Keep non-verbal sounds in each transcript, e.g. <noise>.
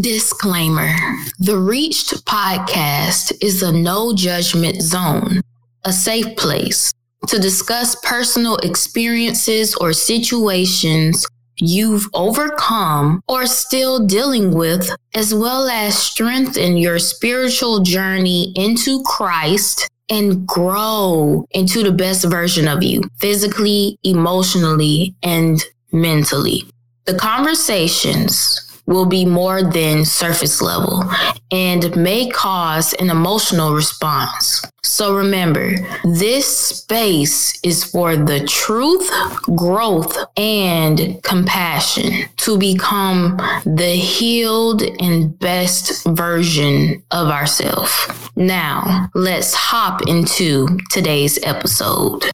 Disclaimer The Reached podcast is a no judgment zone, a safe place to discuss personal experiences or situations you've overcome or still dealing with, as well as strengthen your spiritual journey into Christ and grow into the best version of you, physically, emotionally, and mentally. The conversations will be more than surface level and may cause an emotional response. So remember, this space is for the truth, growth, and compassion to become the healed and best version of ourselves. Now, let's hop into today's episode.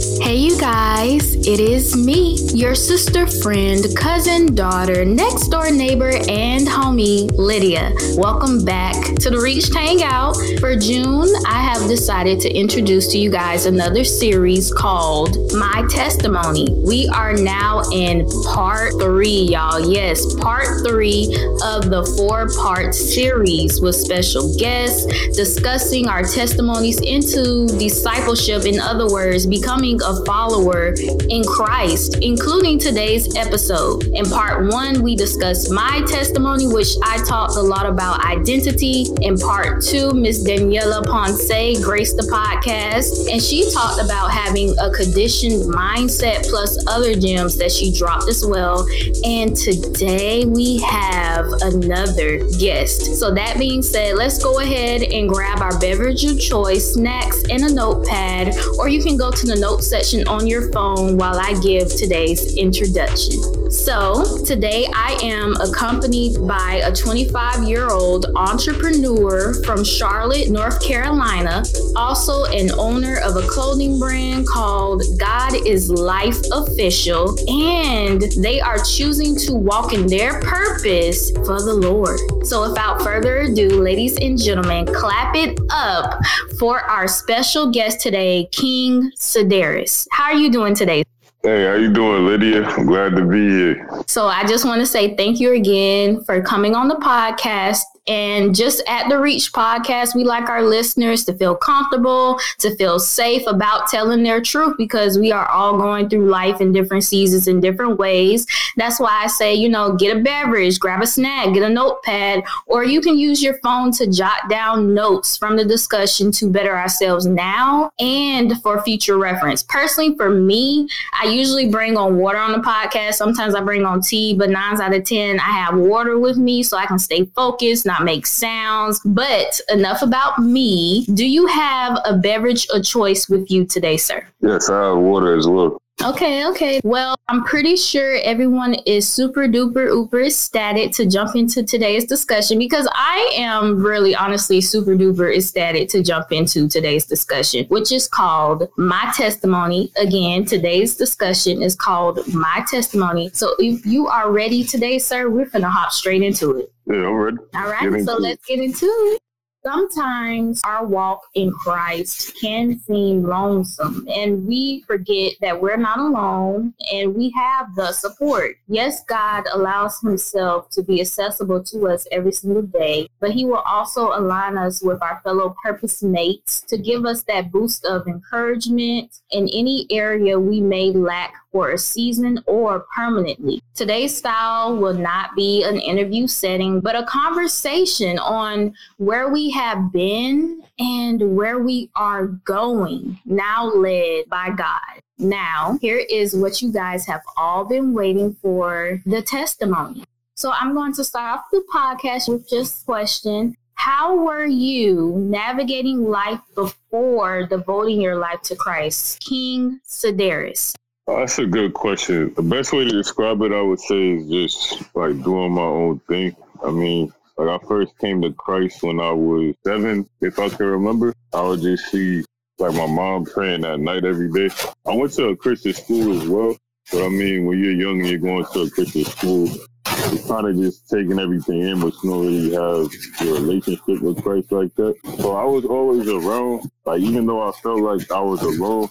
Hey, you guys, it is me, your sister, friend, cousin, daughter, next door neighbor, and homie, Lydia. Welcome back to the Reached Hangout. For June, I have decided to introduce to you guys another series called My Testimony. We are now in part three, y'all. Yes, part three of the four part series with special guests discussing our testimonies into discipleship. In other words, becoming becoming a follower in Christ, including today's episode. In part one, we discussed my testimony, which I talked a lot about identity. In part two, Miss Daniela Ponce graced the podcast, and she talked about having a conditioned mindset plus other gems that she dropped as well. And today we have another guest. So, that being said, let's go ahead and grab our beverage of choice, snacks, and a notepad, or you can go to the note section on your phone while I give today's introduction. So, today I am accompanied by a 25 year old entrepreneur from Charlotte, North Carolina, also an owner of a clothing brand called God is Life Official, and they are choosing to walk in their purpose for the Lord. So, without further ado, ladies and gentlemen, clap it up for our special guest today, King Sadaris. Harris. How are you doing today? Hey, how you doing, Lydia? I'm glad to be here. So I just want to say thank you again for coming on the podcast. And just at the Reach podcast, we like our listeners to feel comfortable, to feel safe about telling their truth because we are all going through life in different seasons in different ways. That's why I say, you know, get a beverage, grab a snack, get a notepad, or you can use your phone to jot down notes from the discussion to better ourselves now and for future reference. Personally, for me, I usually bring on water on the podcast. Sometimes I bring on tea, but nine out of 10, I have water with me so I can stay focused, not make sounds. But enough about me. Do you have a beverage of choice with you today, sir? Yes, I have water as well. Okay, okay. Well, I'm pretty sure everyone is super duper uber ecstatic to jump into today's discussion because I am really honestly super duper ecstatic to jump into today's discussion, which is called My Testimony. Again, today's discussion is called My Testimony. So if you are ready today, sir, we're going to hop straight into it. Yeah, I'm ready. All right, so let's get into it. Sometimes our walk in Christ can seem lonesome, and we forget that we're not alone and we have the support. Yes, God allows Himself to be accessible to us every single day, but He will also align us with our fellow purpose mates to give us that boost of encouragement in any area we may lack for a season or permanently. Today's style will not be an interview setting, but a conversation on where we have been and where we are going, now led by God. Now, here is what you guys have all been waiting for the testimony. So, I'm going to start off the podcast with just question how were you navigating life before devoting your life to Christ? King Sadaris. Oh, that's a good question. The best way to describe it, I would say, is just like doing my own thing. I mean, like I first came to Christ when I was seven, if I can remember. I would just see like my mom praying at night every day. I went to a Christian school as well. But I mean, when you're young and you're going to a Christian school, you're kind of just taking everything in, but you don't really have a relationship with Christ like that. So I was always around. Like even though I felt like I was alone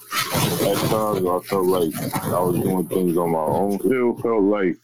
at times, I felt like I was doing things on my own. Still felt like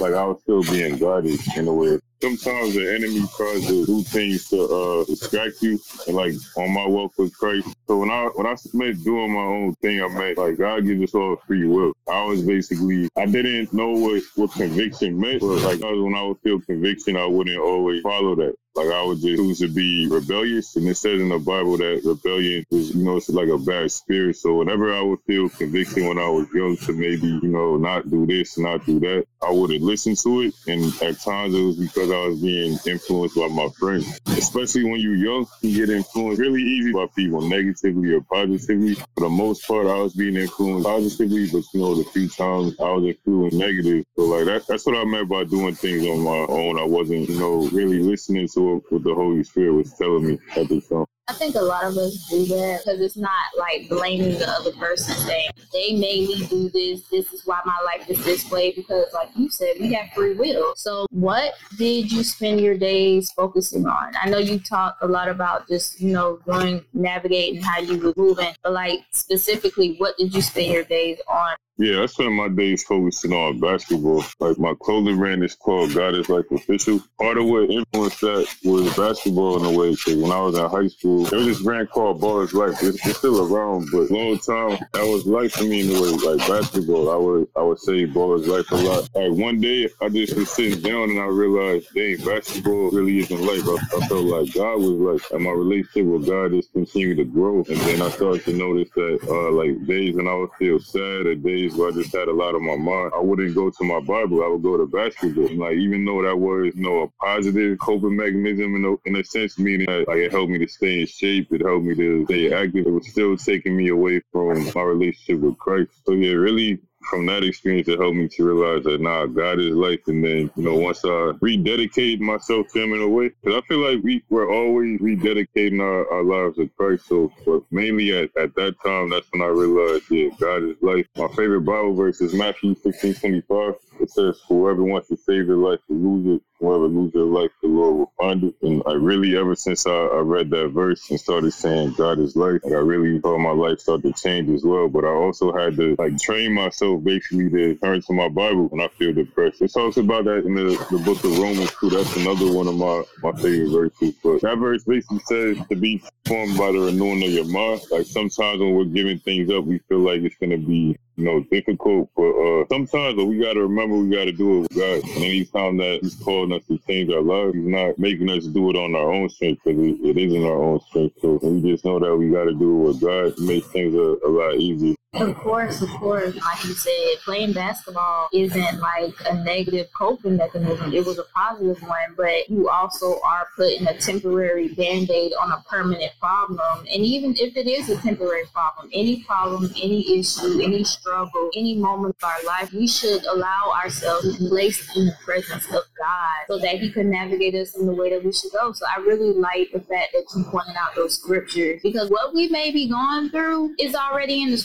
like I was still being guided in a way. Sometimes the enemy tries to do things to uh, distract you. And like on my walk with Christ. So when I when I meant doing my own thing, I meant like God gives us all free will. I was basically I didn't know what what conviction meant, but like when I would feel conviction, I wouldn't always follow that. Like I would just to be rebellious, and it says in the Bible that rebellion is, you know, it's like a bad spirit. So whenever I would feel conviction when I was young to maybe, you know, not do this, not do that, I wouldn't listen to it. And at times it was because I was being influenced by my friends. Especially when you're young, you get influenced really easy by people, negatively or positively. For the most part, I was being influenced positively, but you know, the few times I was influenced negative. So like that, that's what I meant by doing things on my own. I wasn't, you know, really listening to what the Holy Spirit was telling me at the time. I think a lot of us do that because it's not like blaming the other person saying they made me do this. This is why my life is this way. Because, like you said, we have free will. So, what did you spend your days focusing on? I know you talked a lot about just you know going navigating how you were moving, but like specifically, what did you spend your days on? Yeah, I spend my days focusing on basketball. Like my clothing brand is called God is Life Official. Part of what influenced that was basketball in a way. Because when I was in high school, there was this brand called Ball is Life. It's, it's still around, but long time that was life for me in a way. Like basketball, I would I would say Ball is Life a lot. Like one day, I just was sitting down and I realized, dang, basketball really isn't life. I, I felt like God was life, and my relationship with God just continued to grow. And then I started to notice that uh, like days when I would feel sad, or days where I just had a lot on my mind, I wouldn't go to my Bible. I would go to basketball. Like even though that was you know a positive coping mechanism in a, in a sense, meaning that, like it helped me to stay in shape, it helped me to stay active. It was still taking me away from my relationship with Christ. So yeah, really from that experience, it helped me to realize that nah, God is life. And then, you know, once I rededicated myself to Him in a way, because I feel like we were always rededicating our, our lives to Christ. So, but mainly at, at that time, that's when I realized, yeah, God is life. My favorite Bible verse is Matthew 16 25. It says, Whoever wants to save their life will lose it. Whoever lose their life, the Lord will find it. And I really, ever since I, I read that verse and started saying God is life, like I really thought my life started to change as well. But I also had to like train myself basically to turn to my Bible when I feel depressed. It talks about that in the, the book of Romans too. That's another one of my, my favorite verses. But that verse basically says to be formed by the renewing of your mind. Like sometimes when we're giving things up, we feel like it's gonna be you know, difficult. But uh, sometimes we got to remember we got to do it with God. And anytime that He's calling us to change our lives, He's not making us do it on our own strength because it, it isn't our own strength. So we just know that we got to do it with God to make things a, a lot easier. Of course, of course. Like you said, playing basketball isn't like a negative coping mechanism. It was a positive one, but you also are putting a temporary band aid on a permanent problem. And even if it is a temporary problem, any problem, any issue, any struggle, any moment of our life, we should allow ourselves to be placed in the presence of God so that He can navigate us in the way that we should go. So I really like the fact that you pointed out those scriptures because what we may be going through is already in the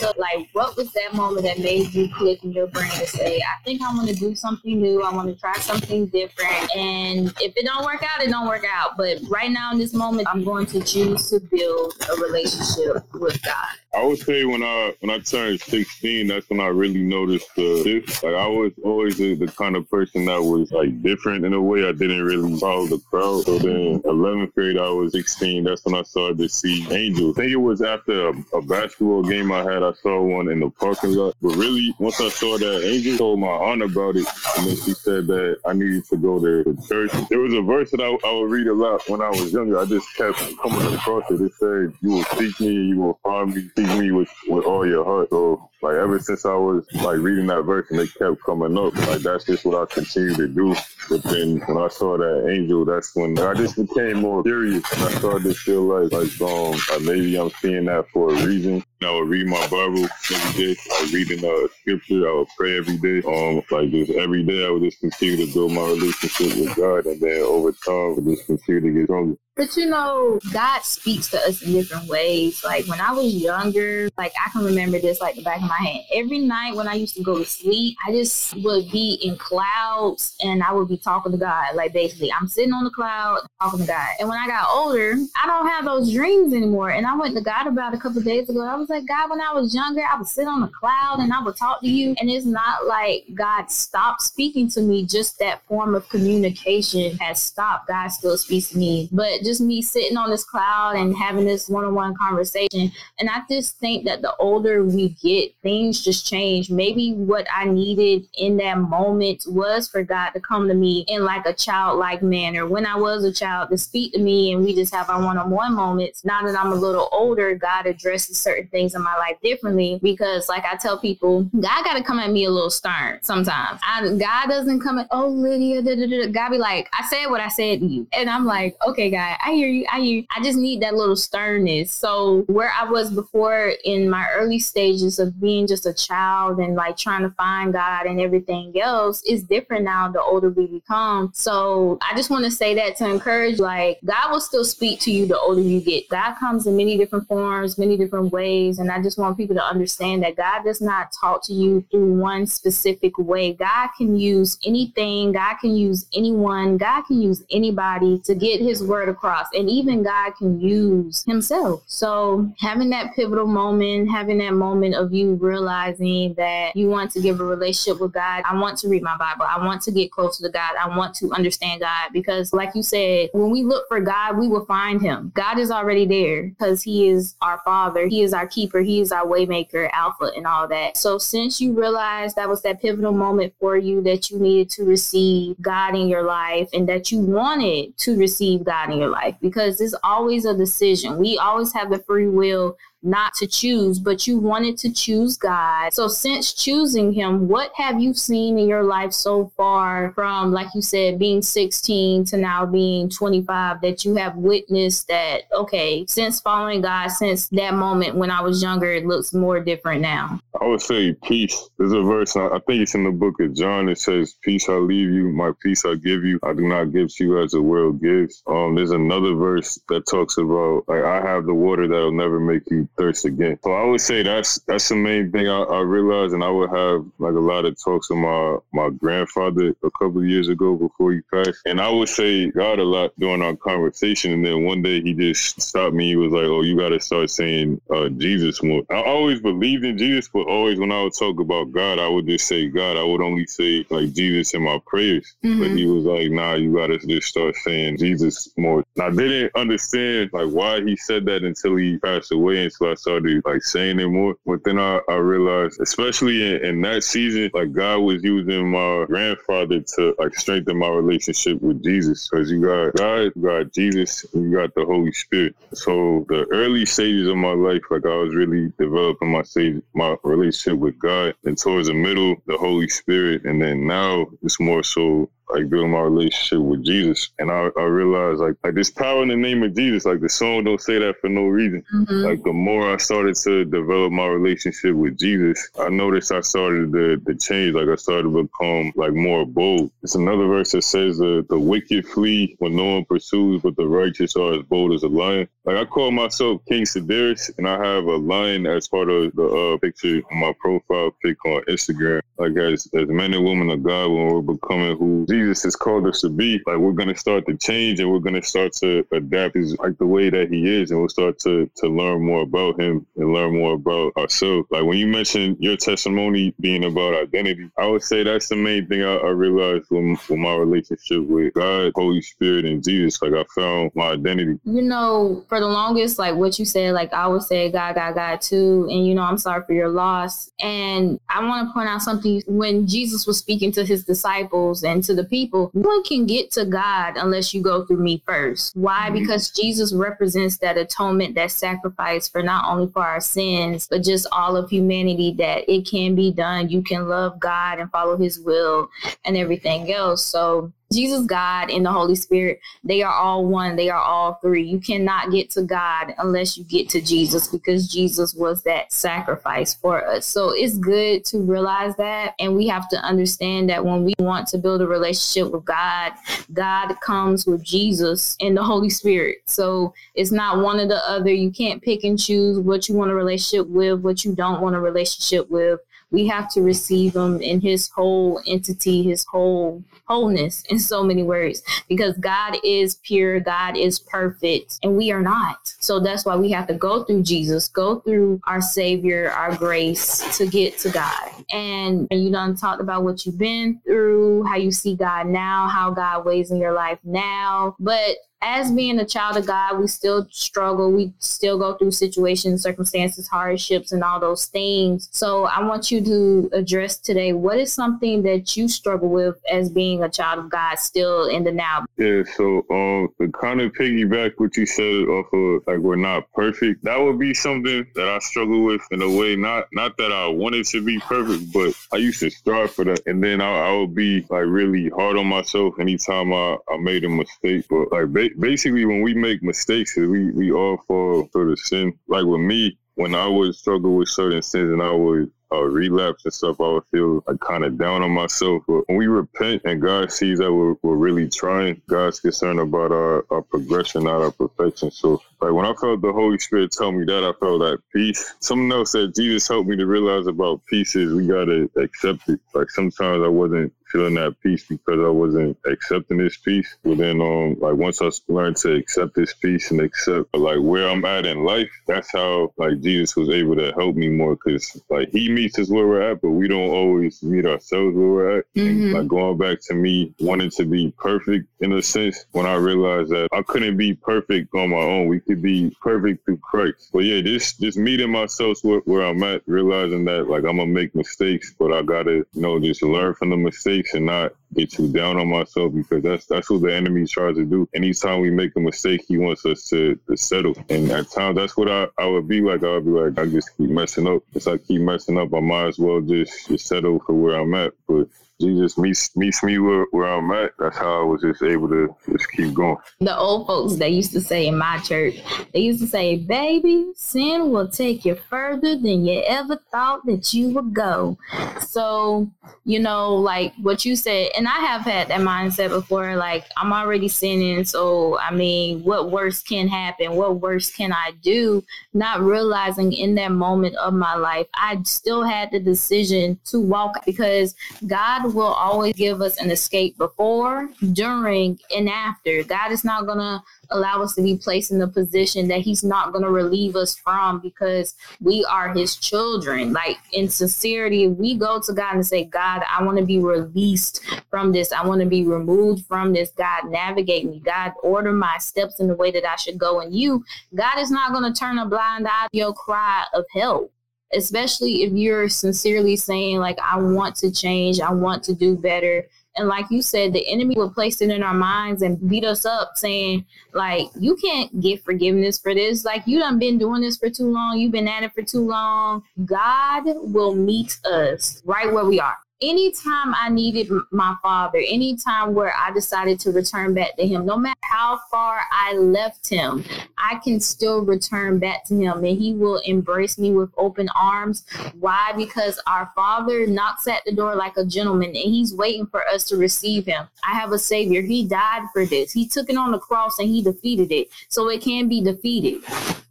So, like, what was that moment that made you click in your brain to say, I think I want to do something new. I want to try something different. And if it don't work out, it don't work out. But right now in this moment, I'm going to choose to build a relationship with God. I would say when I when I turned 16, that's when I really noticed the shift. Like I was always the, the kind of person that was like different in a way. I didn't really follow the crowd. So then 11th grade, I was 16. That's when I started to see angels. I think it was after a, a basketball game I had. I saw one in the parking lot. But really, once I saw that angel, told my aunt about it, and then she said that I needed to go to church. There was a verse that I, I would read a lot when I was younger. I just kept coming across it. It said, "You will seek me, you will find me." Me with, with all your heart. So like ever since I was like reading that verse and it kept coming up, like that's just what I continue to do. But then when I saw that angel, that's when I just became more serious and I started to feel like like um like maybe I'm seeing that for a reason. I would read my Bible every day. I would read in uh, scripture. I would pray every day. Um, like just every day, I would just continue to build my relationship with God, and then over time, I would just continue to get stronger. But you know, God speaks to us in different ways. Like when I was younger, like I can remember this like the back of my hand. Every night when I used to go to sleep, I just would be in clouds and I would be talking to God. Like basically, I'm sitting on the cloud talking to God. And when I got older, I don't have those dreams anymore. And I went to God about a couple days ago. I was like, God, when I was younger, I would sit on the cloud and I would talk to you. And it's not like God stopped speaking to me, just that form of communication has stopped. God still speaks to me. But just me sitting on this cloud and having this one on one conversation. And I just think that the older we get, things just change. Maybe what I needed in that moment was for God to come to me in like a childlike manner. When I was a child, to speak to me and we just have our one on one moments. Now that I'm a little older, God addresses certain things in my life differently because, like I tell people, God got to come at me a little stern sometimes. I, God doesn't come at, oh, Lydia, da, da, da. God be like, I said what I said to you. And I'm like, okay, God, I hear you. I hear you. I just need that little sternness. So, where I was before in my early stages of being just a child and like trying to find God and everything else is different now the older we become. So, I just want to say that to encourage like, God will still speak to you the older you get. God comes in many different forms, many different ways. And I just want people to understand that God does not talk to you through one specific way. God can use anything, God can use anyone, God can use anybody to get his word across. And even God can use himself. So having that pivotal moment, having that moment of you realizing that you want to give a relationship with God, I want to read my Bible, I want to get closer to God, I want to understand God. Because, like you said, when we look for God, we will find him. God is already there because he is our father, he is our keeper, he is our waymaker, alpha, and all that. So, since you realized that was that pivotal moment for you that you needed to receive God in your life and that you wanted to receive God in your life, because it's always a decision. We always have the free will not to choose, but you wanted to choose God. So, since choosing Him, what have you seen in your life so far from, like you said, being 16 to now being 25 that you have witnessed that, okay, since following God, since that moment when I was younger, it looks more different now? I would say peace. There's a verse, I think it's in the book of John, it says, Peace I leave you, my peace I give you. I do not give to you as the world gives. Um, there's another verse that talks about, like, I have the water that will never make you thirst again. So I would say that's that's the main thing I, I realized, and I would have like a lot of talks with my my grandfather a couple of years ago before he passed, and I would say God a lot during our conversation, and then one day he just stopped me. He was like, "Oh, you got to start saying uh, Jesus more." I always believed in Jesus, but always when I would talk about God, I would just say God. I would only say like Jesus in my prayers, mm-hmm. but he was like, "Nah, you got to just start saying Jesus more." And I didn't understand like why he said that until he passed away, and so I started like saying it more. But then I, I realized, especially in, in that season, like God was using my grandfather to like strengthen my relationship with Jesus. Because you got God, you got Jesus, you got the Holy Spirit. So the early stages of my life, like I was really developing my stage, my relationship with God, and towards the middle, the Holy Spirit, and then now it's more so like building my relationship with Jesus. And I, I realized like like this power in the name of Jesus. Like the song don't say that for no reason. Mm-hmm. Like the more I started to develop my relationship with Jesus, I noticed I started to, to change. Like I started to become like more bold. It's another verse that says the the wicked flee when no one pursues, but the righteous are as bold as a lion. Like I call myself King Sadaris, and I have a line as part of the uh, picture on my profile pic on Instagram. Like as as men and women of God, when we're becoming who Jesus has called us to be, like we're gonna start to change and we're gonna start to adapt his like the way that he is, and we'll start to to learn more about him and learn more about ourselves. Like when you mentioned your testimony being about identity, I would say that's the main thing I, I realized with, with my relationship with God, Holy Spirit, and Jesus. Like I found my identity. You know for the longest, like what you said, like I would say God, God, God too. And you know, I'm sorry for your loss. And I want to point out something when Jesus was speaking to his disciples and to the people, no one can get to God unless you go through me first. Why? Mm-hmm. Because Jesus represents that atonement, that sacrifice for not only for our sins, but just all of humanity that it can be done. You can love God and follow his will and everything else. So Jesus, God, and the Holy Spirit, they are all one. They are all three. You cannot get to God unless you get to Jesus because Jesus was that sacrifice for us. So it's good to realize that. And we have to understand that when we want to build a relationship with God, God comes with Jesus and the Holy Spirit. So it's not one or the other. You can't pick and choose what you want a relationship with, what you don't want a relationship with we have to receive him in his whole entity, his whole wholeness in so many words, because God is pure, God is perfect, and we are not. So that's why we have to go through Jesus, go through our Savior, our grace to get to God. And you done talked about what you've been through, how you see God now, how God weighs in your life now. But as being a child of God, we still struggle. We still go through situations, circumstances, hardships, and all those things. So I want you to address today what is something that you struggle with as being a child of God still in the now? Yeah, so um, to kind of piggyback what you said off of like we're not perfect, that would be something that I struggle with in a way. Not not that I wanted to be perfect, but I used to strive for that, and then I, I would be like really hard on myself anytime I, I made a mistake. But like basically when we make mistakes, we we all fall for the sin. Like with me, when I would struggle with certain sins and I would uh, relapse and stuff, I would feel like kind of down on myself. But when we repent and God sees that we're, we're really trying, God's concerned about our, our progression, not our perfection. So, like when I felt the Holy Spirit tell me that, I felt that peace. Someone else said Jesus helped me to realize about peace is we gotta accept it. Like sometimes I wasn't feeling that peace because I wasn't accepting this peace. But then, um, like once I learned to accept this peace and accept like where I'm at in life, that's how like Jesus was able to help me more because like He meets us where we're at, but we don't always meet ourselves where we're at. Mm-hmm. And, like going back to me wanting to be perfect in a sense, when I realized that I couldn't be perfect on my own, we could be perfect through Christ. But yeah, this just meeting myself where, where I'm at, realizing that like I'm gonna make mistakes, but I gotta you know just learn from the mistakes mistakes and not get too down on myself because that's that's what the enemy tries to do. Anytime we make a mistake, he wants us to, to settle. And at times, that's what I, I would be like. I would be like, I just keep messing up. If I keep messing up, I might as well just, just settle for where I'm at. But Jesus meets meets me where, where I'm at. That's how I was just able to just keep going. The old folks they used to say in my church, they used to say, "Baby, sin will take you further than you ever thought that you would go." So you know, like what you said, and I have had that mindset before. Like I'm already sinning, so I mean, what worse can happen? What worse can I do? Not realizing in that moment of my life, I still had the decision to walk because God will always give us an escape before, during, and after. God is not going to allow us to be placed in a position that He's not going to relieve us from because we are His children. Like in sincerity, we go to God and say, God, I want to be released from this. I want to be removed from this. God, navigate me. God, order my steps in the way that I should go. And you, God is not going to turn a blind eye to your cry of help especially if you're sincerely saying like i want to change i want to do better and like you said the enemy will place it in our minds and beat us up saying like you can't get forgiveness for this. Like you done been doing this for too long. You've been at it for too long. God will meet us right where we are anytime I needed my father, anytime where I decided to return back to him, no matter how far I left him, I can still return back to him and he will embrace me with open arms. Why? Because our father knocks at the door like a gentleman and he's waiting for us to receive him. I have a savior. He died for this. He took it on the cross and he defeated it. So it can be defeated.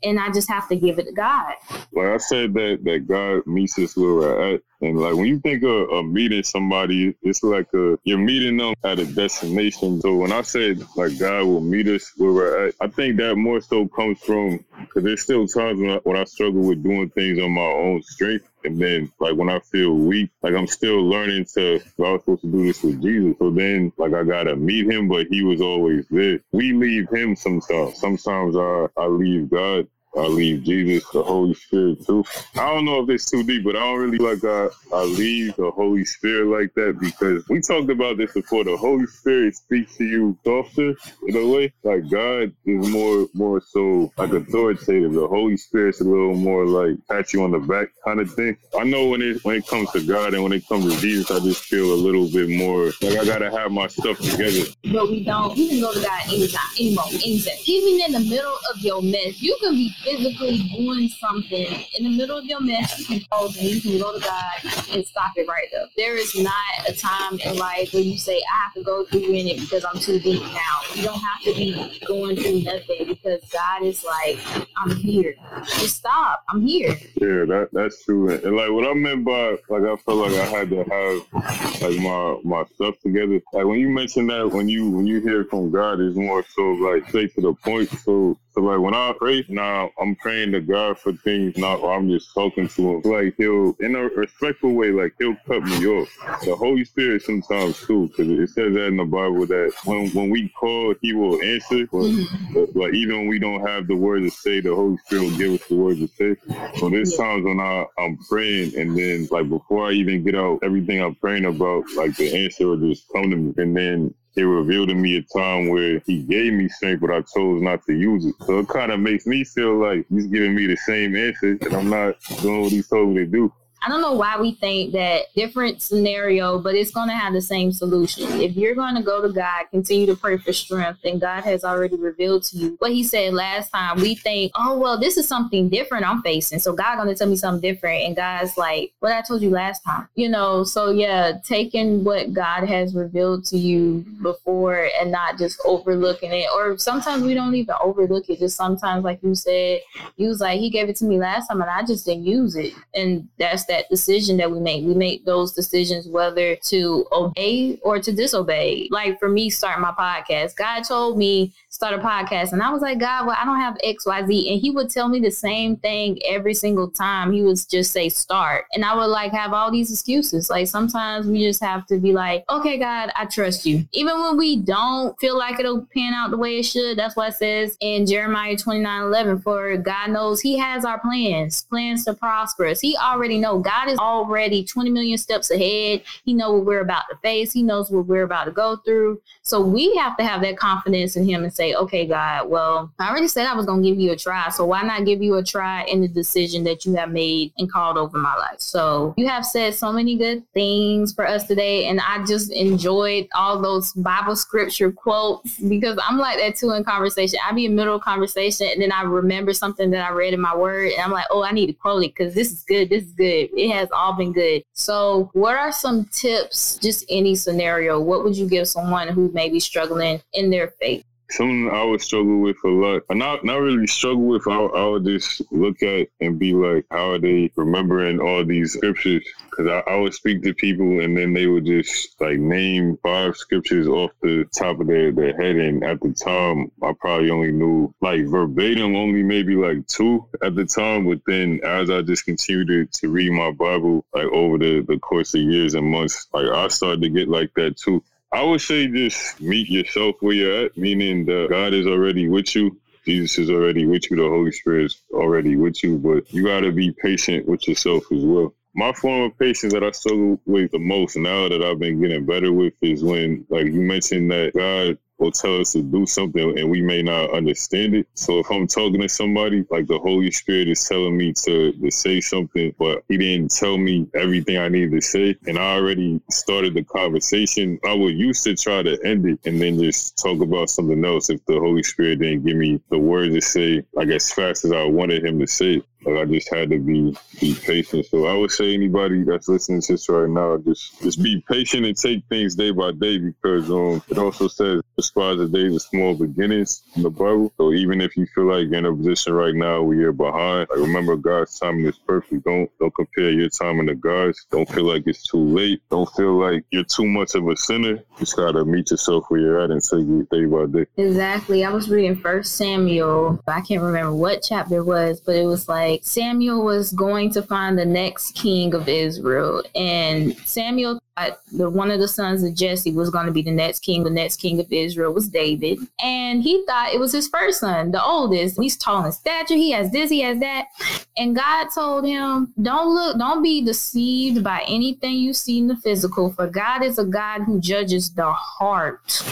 And I just have to give it to God. Like I said that that God meets us where we're at and like when you think of, of meeting somebody, it's like a, you're meeting them at a destination. So when I say like God will meet us where we're at, I think that more so comes from because there's still times when I, when I struggle with doing things on my own strength. And then, like, when I feel weak, like, I'm still learning to, I was supposed to do this with Jesus. So then, like, I got to meet him, but he was always there. We leave him sometimes. Sometimes I, I leave God I leave Jesus, the Holy Spirit too. I don't know if it's too deep, but I don't really like I, I leave the Holy Spirit like that because we talked about this before. The Holy Spirit speaks to you softer in a way. Like God is more more so like authoritative. The Holy Spirit's a little more like pat you on the back kind of thing. I know when it when it comes to God and when it comes to Jesus, I just feel a little bit more like I gotta have my stuff together. But we don't. You can go to God anytime, any moment, anything. Even in the middle of your mess, you can be physically doing something in the middle of your mess, you can pause and you can go to God and stop it right there. There is not a time in life where you say, I have to go through in it because I'm too deep now. You don't have to be going through nothing because God is like, I'm here. Just stop. I'm here. Yeah, that that's true. And like what I meant by like I felt like I had to have like my my stuff together. Like when you mentioned that when you when you hear from God it's more so like straight to the point. So so like when I pray now, I'm praying to God for things, not I'm just talking to Him. Like He'll, in a respectful way, like He'll cut me off. The Holy Spirit sometimes too, because it says that in the Bible that when when we call, He will answer. But, mm-hmm. but even when we don't have the words to say, the Holy Spirit will give us the words to say. So there's times when I I'm praying, and then like before I even get out everything I'm praying about, like the answer will just come to me, and then it revealed to me a time where he gave me strength, but I chose not to use it. So it kind of makes me feel like he's giving me the same answer, and I'm not doing what he told me to do. I don't know why we think that different scenario, but it's going to have the same solution. If you're going to go to God, continue to pray for strength, and God has already revealed to you what He said last time. We think, oh well, this is something different I'm facing, so God going to tell me something different, and God's like, what I told you last time, you know. So yeah, taking what God has revealed to you before and not just overlooking it, or sometimes we don't even overlook it. Just sometimes, like you said, you was like, He gave it to me last time, and I just didn't use it, and that's that decision that we make. We make those decisions whether to obey or to disobey. Like for me, starting my podcast, God told me start a podcast, and I was like, God, well, I don't have X, Y, Z, and He would tell me the same thing every single time. He would just say start, and I would like have all these excuses. Like sometimes we just have to be like, okay, God, I trust you, even when we don't feel like it'll pan out the way it should. That's what it says in Jeremiah 29 11. For God knows He has our plans, plans to prosper us. He already know God is already 20 million steps ahead. He knows what we're about to face. He knows what we're about to go through. So we have to have that confidence in him and say, okay, God, well, I already said I was going to give you a try. So why not give you a try in the decision that you have made and called over my life? So you have said so many good things for us today. And I just enjoyed all those Bible scripture quotes because I'm like that too in conversation. I be in middle of conversation and then I remember something that I read in my word and I'm like, oh, I need to quote it because this is good. This is good it has all been good. So, what are some tips, just any scenario? What would you give someone who may be struggling in their faith? Something I would struggle with a lot. Not not really struggle with. I, I would just look at and be like, how are they remembering all these scriptures? Because I, I, would speak to people and then they would just like name five scriptures off the top of their, their head. And at the time, I probably only knew like verbatim, only maybe like two at the time. But then as I just continued to, to read my Bible, like over the, the course of years and months, like I started to get like that too. I would say just meet yourself where you're at, meaning that God is already with you. Jesus is already with you. The Holy Spirit is already with you, but you got to be patient with yourself as well. My form of patience that I struggle with the most now that I've been getting better with is when, like you mentioned, that God will tell us to do something and we may not understand it. So if I'm talking to somebody, like the Holy Spirit is telling me to, to say something, but he didn't tell me everything I needed to say, and I already started the conversation, I would used to try to end it and then just talk about something else if the Holy Spirit didn't give me the words to say, like as fast as I wanted him to say Like I just had to be be patient. So I would say anybody that's listening to this right now, just just be patient and take things day by day because um it also says despise the days of small beginnings in the Bible. So even if you feel like you're in a position right now where you're behind, like remember God's timing is perfect. Don't don't compare your timing to God's. Don't feel like it's too late. Don't feel like you're too much of a sinner. Just gotta meet yourself where you're at and take it day by day. Exactly. I was reading First Samuel. I can't remember what chapter it was, but it was like like Samuel was going to find the next king of Israel. And Samuel thought the one of the sons of Jesse was going to be the next king. The next king of Israel was David. And he thought it was his first son, the oldest. He's tall in stature. He has this, he has that. And God told him, Don't look, don't be deceived by anything you see in the physical, for God is a God who judges the heart.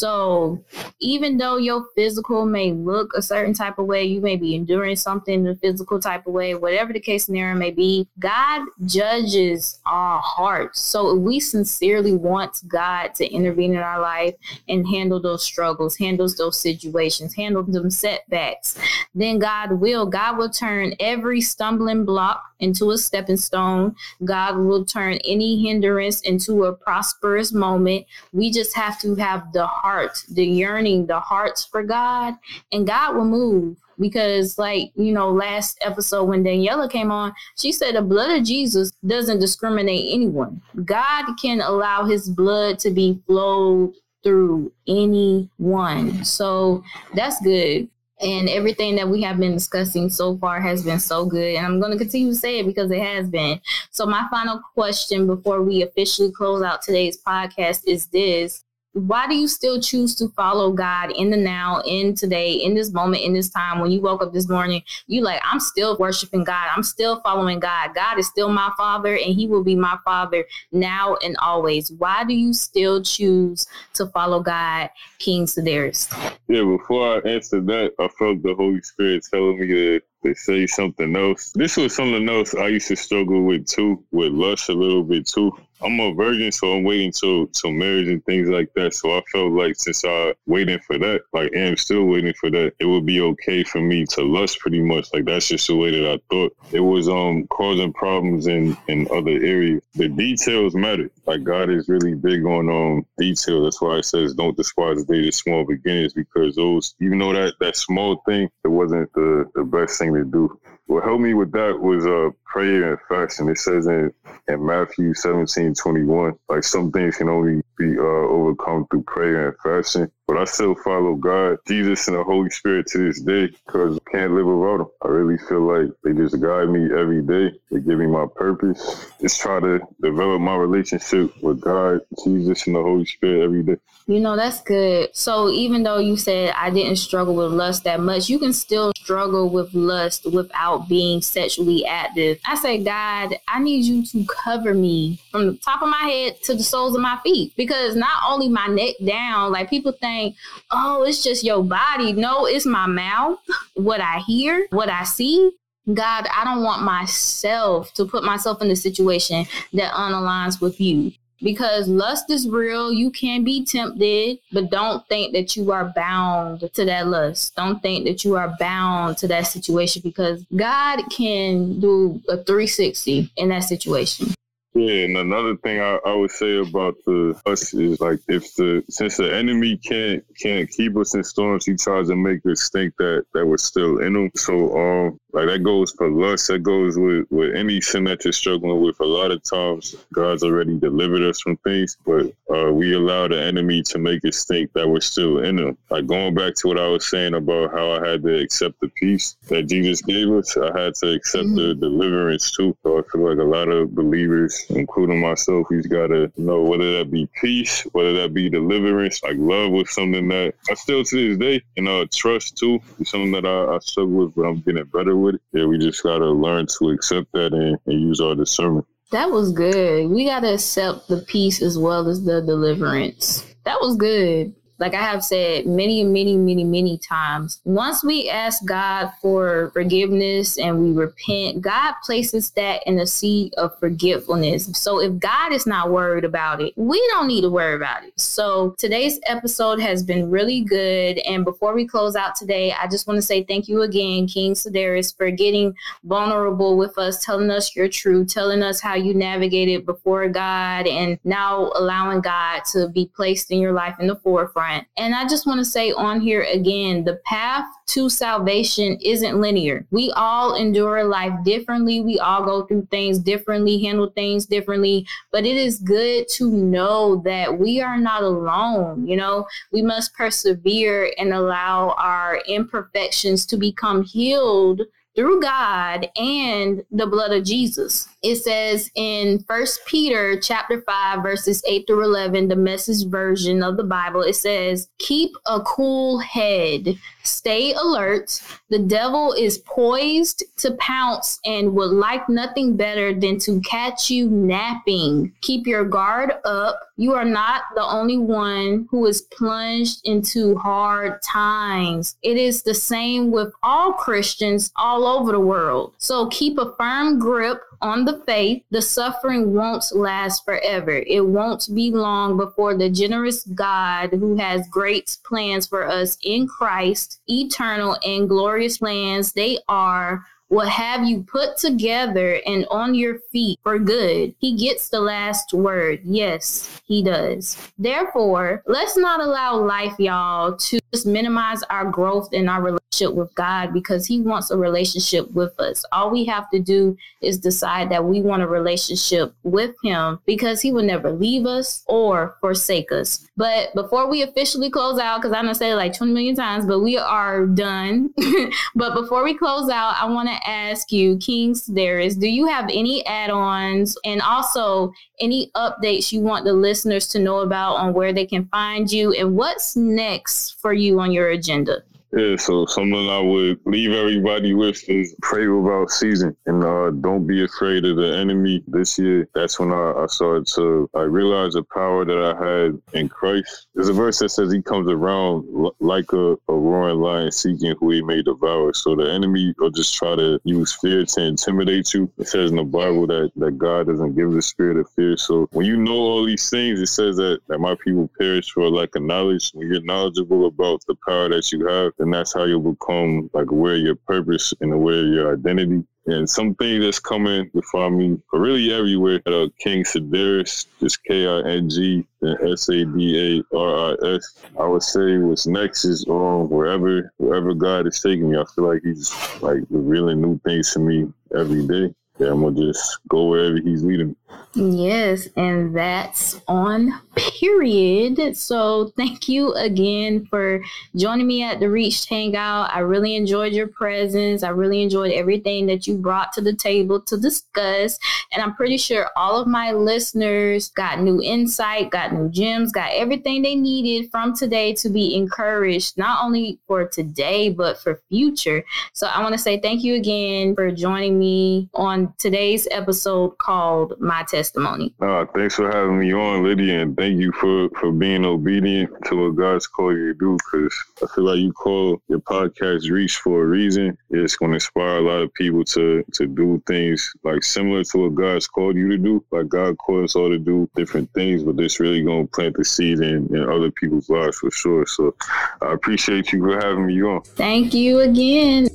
So even though your physical may look a certain type of way, you may be enduring something in the physical type of way, whatever the case scenario may be, God judges our hearts. So if we sincerely want God to intervene in our life and handle those struggles, handles those situations, handle them setbacks, then God will. God will turn every stumbling block into a stepping stone. God will turn any hindrance into a prosperous moment. We just have to have the heart, the yearning, the hearts for God, and God will move. Because, like, you know, last episode when Daniela came on, she said the blood of Jesus doesn't discriminate anyone. God can allow his blood to be flowed through anyone. So that's good and everything that we have been discussing so far has been so good and i'm going to continue to say it because it has been so my final question before we officially close out today's podcast is this why do you still choose to follow God in the now, in today, in this moment, in this time? When you woke up this morning, you like, I'm still worshiping God. I'm still following God. God is still my father and he will be my father now and always. Why do you still choose to follow God, King Sadaris? Yeah, before I answer that, I felt the Holy Spirit telling me to to say something else. This was something else I used to struggle with too, with lust a little bit too. I'm a virgin, so I'm waiting till till marriage and things like that. So I felt like since I waiting for that, like am still waiting for that, it would be okay for me to lust pretty much. Like that's just the way that I thought. It was um causing problems in in other areas. The details matter. Like God is really big on um detail. That's why it says don't despise the day small beginnings because those even though that that small thing, it wasn't the the best thing to do. What helped me with that was uh prayer and fasting. It says in, in Matthew 17, 21, like some things can only be uh, overcome through prayer and fasting. But I still follow God, Jesus, and the Holy Spirit to this day because I can't live without them. I really feel like they just guide me every day. They give me my purpose. Just try to develop my relationship with God, Jesus, and the Holy Spirit every day. You know, that's good. So even though you said I didn't struggle with lust that much, you can still struggle with lust without being sexually active. I say, God, I need you to cover me from the top of my head to the soles of my feet because not only my neck down, like people think, oh, it's just your body. No, it's my mouth, what I hear, what I see. God, I don't want myself to put myself in a situation that unaligns with you because lust is real. You can be tempted, but don't think that you are bound to that lust. Don't think that you are bound to that situation because God can do a 360 in that situation. Yeah, and another thing I, I would say about the us is like if the since the enemy can't can't keep us in storms, he tries to make us think that that we're still in them. So um, like that goes for lust. That goes with with any sin that you're struggling with. A lot of times, God's already delivered us from things, but uh, we allow the enemy to make us think that we're still in them. Like going back to what I was saying about how I had to accept the peace that Jesus gave us, I had to accept mm-hmm. the deliverance too. So I feel like a lot of believers, including myself, we've got to know whether that be peace, whether that be deliverance. Like love was something that I still to this day, you know, trust too, is something that I, I struggle with, but I'm getting better with it. Yeah, we just got to learn to accept that and, and use our discernment. That was good. We got to accept the peace as well as the deliverance. That was good like I have said many, many, many, many times, once we ask God for forgiveness and we repent, God places that in a seat of forgetfulness. So if God is not worried about it, we don't need to worry about it. So today's episode has been really good. And before we close out today, I just want to say thank you again, King Sadaris, for getting vulnerable with us, telling us your truth, telling us how you navigated before God, and now allowing God to be placed in your life in the forefront And I just want to say on here again the path to salvation isn't linear. We all endure life differently. We all go through things differently, handle things differently. But it is good to know that we are not alone. You know, we must persevere and allow our imperfections to become healed through God and the blood of Jesus. It says in First Peter chapter 5 verses 8 through 11, the message version of the Bible, it says, "Keep a cool head. Stay alert. The devil is poised to pounce and would like nothing better than to catch you napping. Keep your guard up. You are not the only one who is plunged into hard times. It is the same with all Christians all over the world. So keep a firm grip on the faith, the suffering won't last forever. It won't be long before the generous God who has great plans for us in Christ, eternal and glorious plans, they are will have you put together and on your feet for good. He gets the last word. Yes, he does. Therefore, let's not allow life, y'all, to just minimize our growth in our relationship with God because he wants a relationship with us. All we have to do is decide that we want a relationship with him because he will never leave us or forsake us. But before we officially close out, because I know I said it like 20 million times, but we are done. <laughs> but before we close out, I want to ask you, King Sadaris, do you have any add-ons and also any updates you want the listeners to know about on where they can find you and what's next for you on your agenda? Yeah, so something I would leave everybody with is pray without season and uh, don't be afraid of the enemy this year. That's when I, I started to I realized the power that I had in Christ. There's a verse that says he comes around l- like a, a roaring lion seeking who he may devour. So the enemy will just try to use fear to intimidate you. It says in the Bible that, that God doesn't give the spirit of fear. So when you know all these things, it says that, that my people perish for lack of knowledge. When you're knowledgeable about the power that you have, and that's how you'll become like aware of your purpose and aware of your identity. And something that's coming before me, but really everywhere, uh, King Sadaris, just K I N G and S A D A R I S. I would say what's next is um, wherever wherever God is taking me. I feel like He's like revealing new things to me every day. Yeah, I'm gonna just go wherever He's leading. Yes, and that's on period. So thank you again for joining me at the Reached Hangout. I really enjoyed your presence. I really enjoyed everything that you brought to the table to discuss. And I'm pretty sure all of my listeners got new insight, got new gems, got everything they needed from today to be encouraged, not only for today, but for future. So I want to say thank you again for joining me on today's episode called My Test testimony. Uh, thanks for having me on, Lydia, and thank you for, for being obedient to what God's called you to do. Because I feel like you call your podcast Reach for a reason. It's going to inspire a lot of people to to do things like similar to what God's called you to do. Like God called us all to do different things, but this really going to plant the seed in, in other people's lives for sure. So I appreciate you for having me on. Thank you again.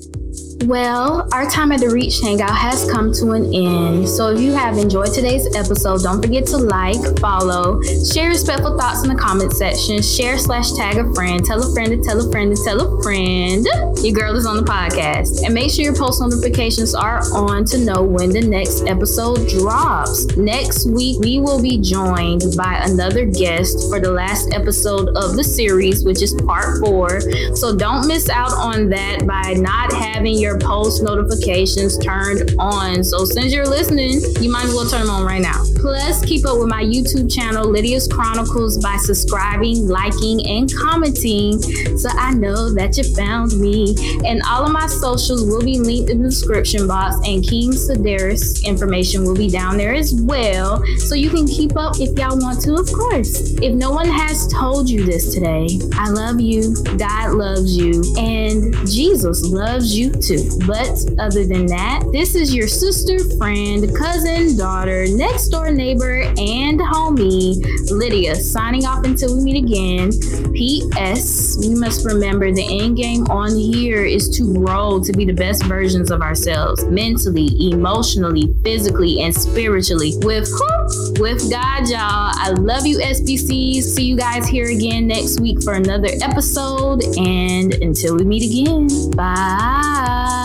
Well, our time at the Reach Hangout has come to an end. So if you have enjoyed today's episode, don't forget to like, follow, share respectful thoughts in the comment section, share slash tag a friend, tell a friend to tell a friend to tell a friend. Your girl is on the podcast. And make sure your post notifications are on to know when the next episode drops. Next week, we will be joined by another guest for the last episode of the series, which is part four. So don't miss out on that by not having your post notifications turned on. So since you're listening, you might as well turn them right now. Plus, keep up with my YouTube channel, Lydia's Chronicles, by subscribing, liking, and commenting so I know that you found me. And all of my socials will be linked in the description box, and King Sadaris information will be down there as well. So you can keep up if y'all want to, of course. If no one has told you this today, I love you, God loves you, and Jesus loves you too. But other than that, this is your sister, friend, cousin, daughter, next door neighbor, and homie, Lydia, signing off until we meet again. P.S. We must remember the end game on here is to grow to be the best versions of ourselves mentally, emotionally, physically, and spiritually. With who? With God, y'all. I love you, SBCs. See you guys here again next week for another episode. And until we meet again, bye.